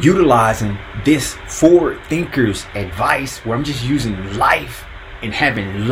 utilizing this forward thinkers advice where I'm just using life and having life